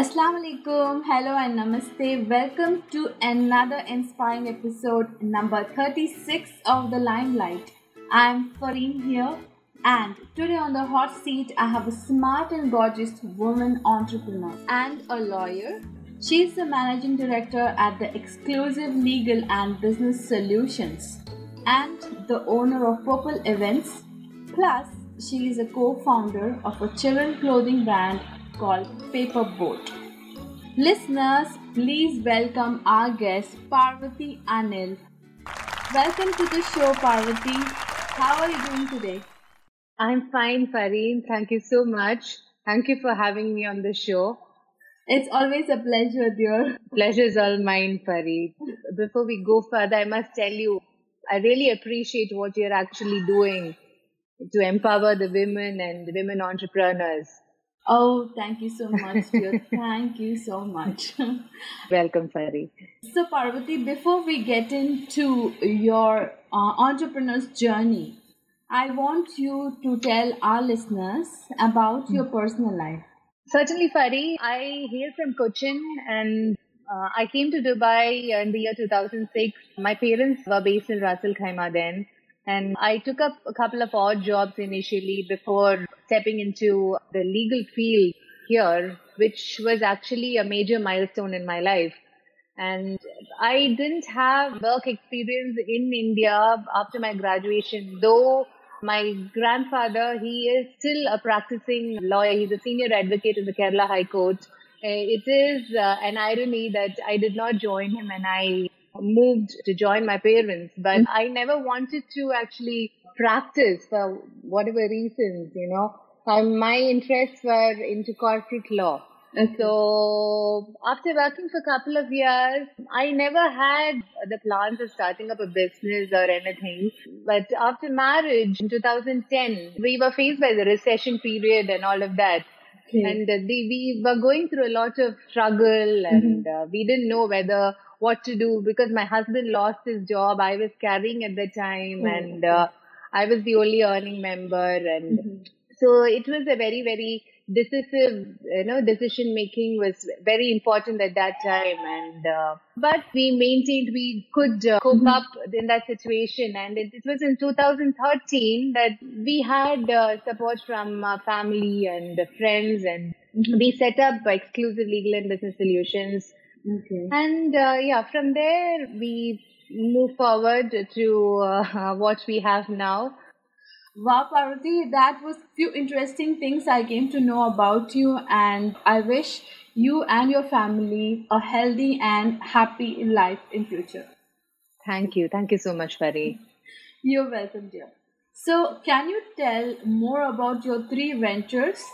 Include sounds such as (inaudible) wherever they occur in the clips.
Assalamu alaikum, hello and namaste. Welcome to another inspiring episode number 36 of The Limelight. I'm Fareen here, and today on the hot seat, I have a smart and gorgeous woman entrepreneur and a lawyer. She's the managing director at the Exclusive Legal and Business Solutions and the owner of Purple Events. Plus, she is a co founder of a children clothing brand called Paper Boat. Listeners, please welcome our guest Parvathy Anil. Welcome to the show, Parvathy. How are you doing today? I'm fine, Fareen. Thank you so much. Thank you for having me on the show. It's always a pleasure, dear. Pleasure is all mine, Farid. Before we go further, I must tell you, I really appreciate what you're actually doing to empower the women and the women entrepreneurs. Oh, thank you so much, dear. (laughs) thank you so much. Welcome, Fari. So, Parvathy, before we get into your uh, entrepreneur's journey, I want you to tell our listeners about your personal life. Certainly, Fari. I hail from Cochin and uh, I came to Dubai in the year 2006. My parents were based in Ras Al Khaimah then. And I took up a couple of odd jobs initially before stepping into the legal field here, which was actually a major milestone in my life. And I didn't have work experience in India after my graduation, though my grandfather, he is still a practicing lawyer. He's a senior advocate in the Kerala High Court. Uh, it is uh, an irony that I did not join him and I moved to join my parents, but mm-hmm. I never wanted to actually practice for whatever reasons, you know. Um, my interests were into corporate law. Okay. So after working for a couple of years, I never had the plans of starting up a business or anything. But after marriage in 2010, we were faced by the recession period and all of that. Okay. And uh, the, we were going through a lot of struggle and mm-hmm. uh, we didn't know whether what to do because my husband lost his job. I was carrying at the time mm-hmm. and uh, I was the only earning member. And mm-hmm. so it was a very, very decisive you know decision making was very important at that time and uh, but we maintained we could uh, cope mm-hmm. up in that situation and it, it, was in 2013 that we had uh, support from family and friends and mm-hmm. we set up exclusive legal and business solutions okay. and uh, yeah from there we move forward to uh, (laughs) what we have now Wow, Parvathy, that was few interesting things I came to know about you, and I wish you and your family a healthy and happy life in future. Thank you. Thank you so much, Fari. You're welcome, dear. So, can you tell more about your three ventures?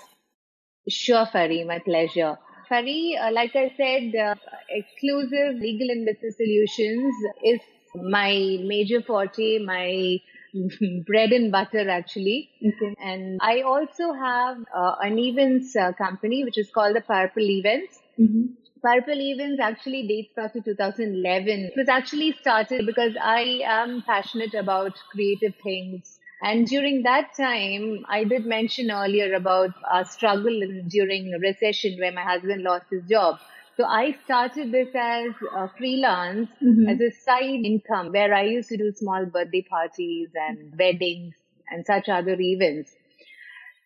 Sure, Fari. My pleasure. Fari, uh, like I said, uh, exclusive legal and business solutions is my major forte, my (laughs) bread and butter actually. Okay. And I also have uh, an events uh, company which is called the Purple Events. Mm-hmm. Purple Events actually dates back to 2011. It was actually started because I am passionate about creative things. And during that time, I did mention earlier about our struggle during the recession where my husband lost his job. So I started this as a freelance, mm-hmm. as a side income where I used to do small birthday parties and weddings and such other events.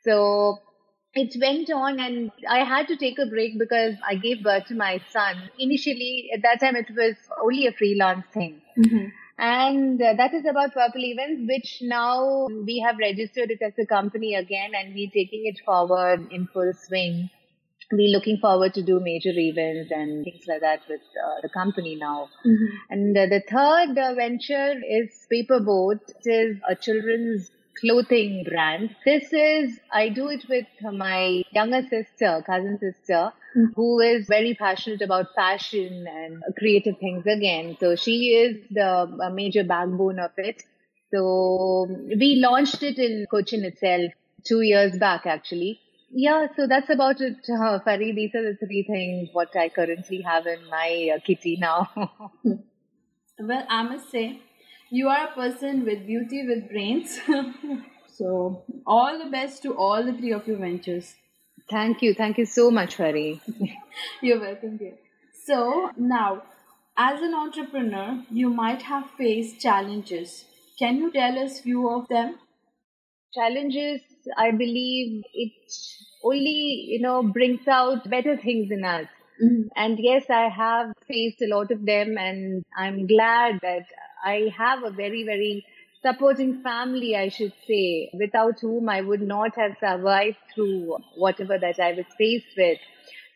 So it went on and I had to take a break because I gave birth to my son. Initially, at that time, it was only a freelance thing. Mm-hmm. And uh, that is about Purple Events, which now we have registered it as a company again and we're taking it forward in full swing we're looking forward to do major events and things like that with uh, the company now. Mm-hmm. And uh, the third uh, venture is Paperboat. It is a children's clothing brand. This is, I do it with my younger sister, cousin sister. Who is very passionate about fashion and creative things again. So she is the major backbone of it. So we launched it in Cochin itself two years back actually yeah, so that's about it, uh, Fari. These are the three things what I currently have in my uh, kitty now. (laughs) well, I must say, you are a person with beauty with brains. (laughs) So, all the best to all the three of your ventures. Thank you. Thank you so much, Hari. (laughs) You're welcome, dear. So, now, as an entrepreneur, you might have faced challenges. Can you tell us few of them? Challenges, I believe it only, you know, brings out better things in us. Mm-hmm. And yes, I have faced a lot of them and I'm glad that I have a very, very supporting family, I should say, without whom I would not have survived through whatever that I was faced with.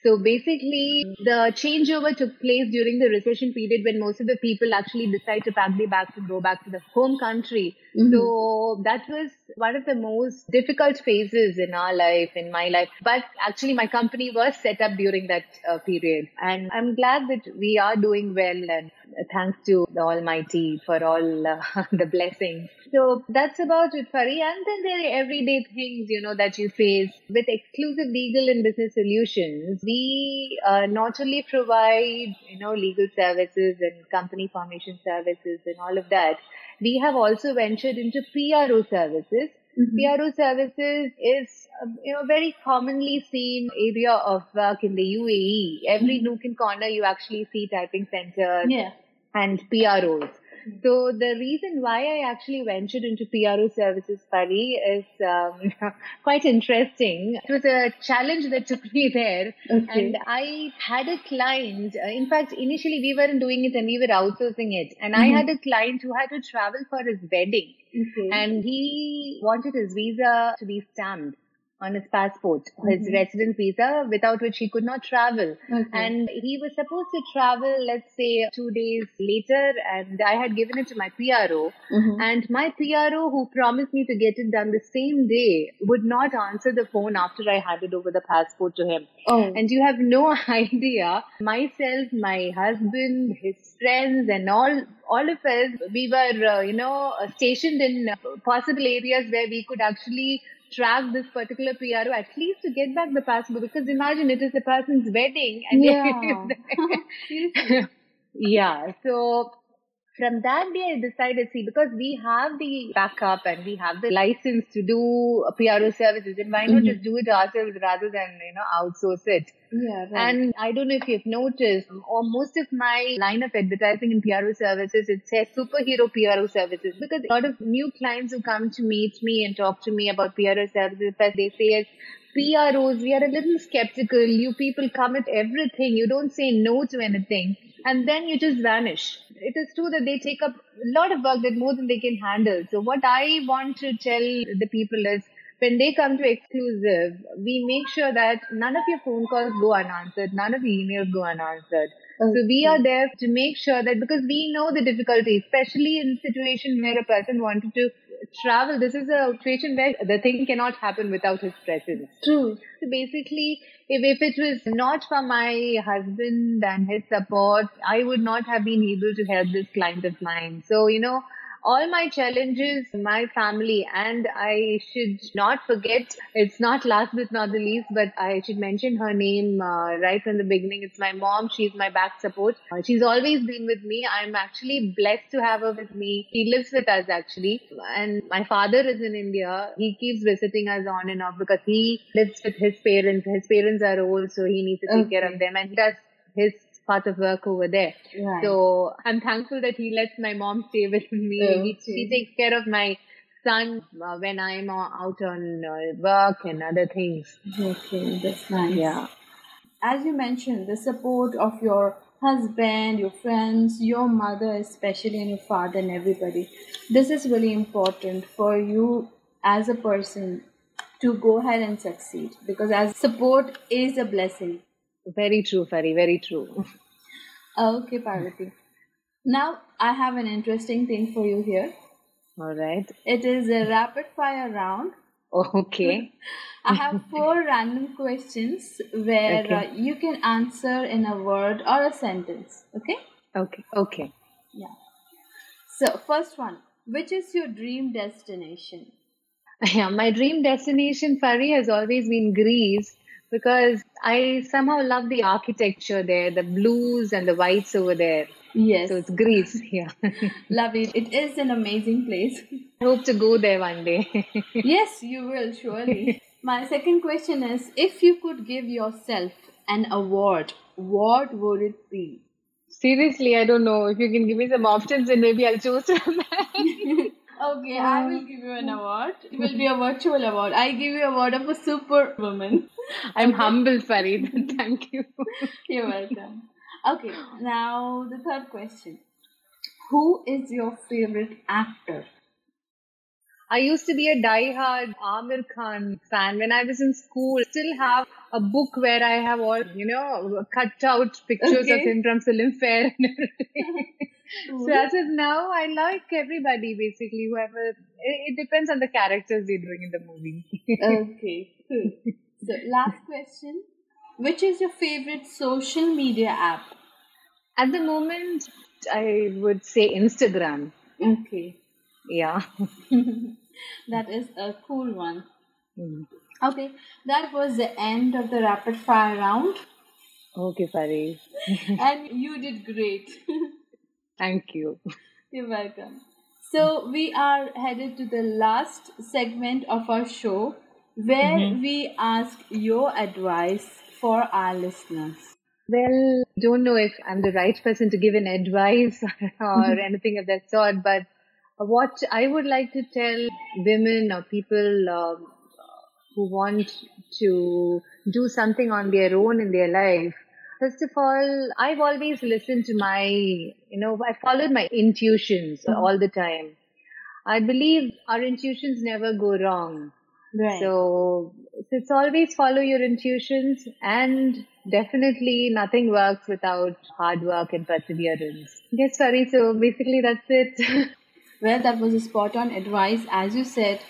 So basically, the changeover took place during the recession period when most of the people actually decide to pack their bags and go back to the home country. Mm-hmm. So that was one of the most difficult phases in our life, in my life. But actually, my company was set up during that uh, period. And I'm glad that we are doing well and thanks to the Almighty for all uh, (laughs) the blessings. So that's about it, Fari. And then there are everyday things, you know, that you face with exclusive legal and business solutions. We uh, not only provide, you know, legal services and company formation services and all of that, we have also ventured into PRO services. Mm-hmm. PRO services is um, you know very commonly seen area of work in the UAE. Every mm-hmm. nook and corner you actually see typing centers. Yeah and PROs. So the reason why I actually ventured into PRO services, Fari, is um, (laughs) quite interesting. It was a challenge that took me there, okay. and I had a client. Uh, in fact, initially we weren't doing it and we were outsourcing it, and mm-hmm. I had a client who had to travel for his wedding, okay. and he wanted his visa to be stamped on his passport, mm-hmm. his residence visa, without which he could not travel. Okay. And he was supposed to travel, let's say, two days later, and I had given it to my PRO. Mm-hmm. And my PRO, who promised me to get it done the same day, would not answer the phone after I handed over the passport to him. Oh. And you have no (laughs) idea, myself, my husband, his friends, and all all of us, we were, uh, you know, stationed in possible areas where we could actually track this particular PRO at least to get back the passport because imagine it is the person's wedding and (laughs) yeah. (laughs) (laughs) yeah. So from that day I decided, see, because we have the backup and we have the license to do PRO services, and why not mm-hmm. just do it ourselves rather than, you know, outsource it? Yeah, right. And I don't know if you've noticed, or most of my line of advertising in PRO services, it says superhero PRO services because a lot of new clients who come to meet me and talk to me about PRO services, first they say PROs, we are a little skeptical. You people come at everything. You don't say no to anything and then you just vanish. It is true that they take up a lot of work that more than they can handle. So what I want to tell the people is when they come to exclusive, we make sure that none of your phone calls go unanswered, none of the emails go unanswered. Okay. So we are there to make sure that because we know the difficulty, especially in a situation where a person wanted to travel, this is a situation where the thing cannot happen without his presence. True. So basically, if, if it was not for my husband and his support, I would not have been able to help this client of mine. So, you know, all my challenges, my family, and I should not forget, it's not last but not the least, but I should mention her name uh, right from the beginning. It's my mom. She's my back support. Uh, she's always been with me. I'm actually blessed to have her with me. She lives with us actually. And my father is in India. He keeps visiting us on and off because he lives with his parents. His parents are old, so he needs to take okay. care of them. And he does his part of work over there. Right. So I'm thankful that he lets my mom stay with me. Okay. He, he takes care of my son uh, when I'm out on uh, work and other things. Okay, that's nice. Yeah. As you mentioned, the support of your husband, your friends, your mother, especially, and your father, and everybody. This is really important for you as a person to go ahead and succeed because as support is a blessing very true, Fari, very true. (laughs) okay, Parvathy. Now I have an interesting thing for you here. All right. It is a rapid fire round. Okay. (laughs) I have four (laughs) random questions where okay. uh, you can answer in a word or a sentence. Okay? Okay. Okay. Yeah. So, first one Which is your dream destination? Yeah, my dream destination, Fari, has always been Greece because I somehow love the architecture there, the blues and the whites over there. Yes. So it's Greece. (laughs) Yeah. Love it. It is an amazing place. I hope to go there one day. (laughs) yes, you will, surely. My second question is if you could give yourself an award, what would it be? Seriously, I don't know. If you can give me some options, then maybe I'll choose (laughs) from that. Okay, I will give you an award. It will be a virtual award. I give you award of a superwoman. I'm humble, Farid. (laughs) Thank you. You're welcome. Okay, now the third question. Who is your favorite actor? I used to be a die-hard Aamir Khan fan when I was in school. Still have a book where I have all, you know, cut out pictures Okay. of him from Filmfare and everything. (laughs) so as of now, I like everybody basically, whoever. It, it depends on the characters they bring in the movie. (laughs) Okay, cool. So, last question. Which is your favorite social media app? At the moment, I would say Instagram. Okay, Yeah. (laughs) that is a cool one. Mm. Okay, that was the end of the rapid fire round, Okay, Farid. (laughs) and you did great. Thank you. You're welcome. So, we are headed to the last segment of our show where Mhm. we ask your advice for our listeners. Well, don't know if I'm the right person to give an advice (laughs) or (laughs) anything of that sort, but what I would like to tell women or people um, who want to do something on their own in their life, first of all, I've always listened to my, you know, I followed my intuitions mm-hmm. all the time. I believe our intuitions never go wrong. Right. So, so it's always follow your intuitions and definitely nothing works without hard work and perseverance. Yes, sorry. So basically that's it. (laughs) Well, that was a spot on advice. As you said,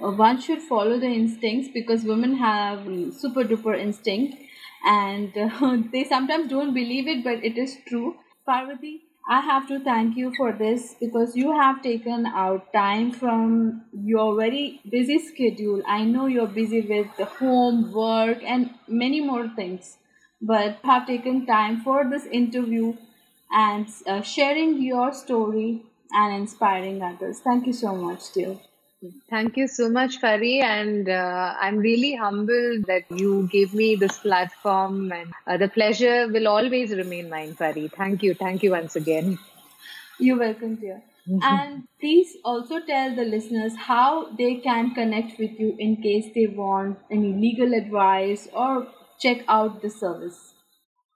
one should follow the instincts because women have super duper instinct and uh, (laughs) they sometimes don't believe it, but it is true. Parvathy, I have to thank you for this because you have taken out time from your very busy schedule. I know you're busy with the home, work, and many more things, but have taken time for this interview and uh, sharing your story and inspiring others. Thank you so much, dear. Thank you so much, Fari, and uh, I'm really humbled that you gave me this platform, and uh, the pleasure will always remain mine, Fari. Thank you, thank you once again. You're welcome, dear. and please also tell the listeners how they can connect with you in case they want any legal advice or check out the service.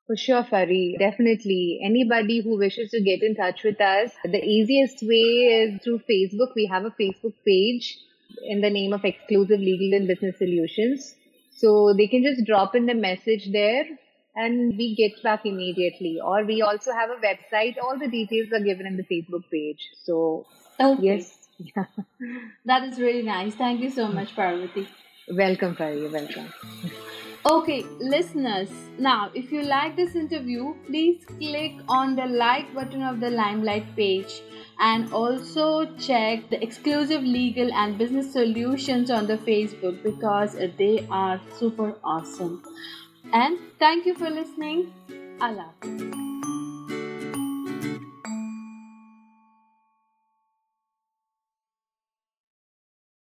For sure, Fari. Definitely. Anybody who wishes to get in touch with us, the easiest way is through Facebook. We have a Facebook page in the name of Exclusive Legal and Business Solutions. So they can just drop in the message there and we get back immediately. Or we also have a website. All the details are given in the Facebook page. So Okay. yes. (laughs) That is really nice. Thank you so much, Parvathy. welcome, Fari. Welcome. Okay, listeners, now if you like this interview, please click on the like button of the Limelight page and also check the exclusive legal and business solutions on the Facebook because they are super awesome. And thank you for listening. Allah.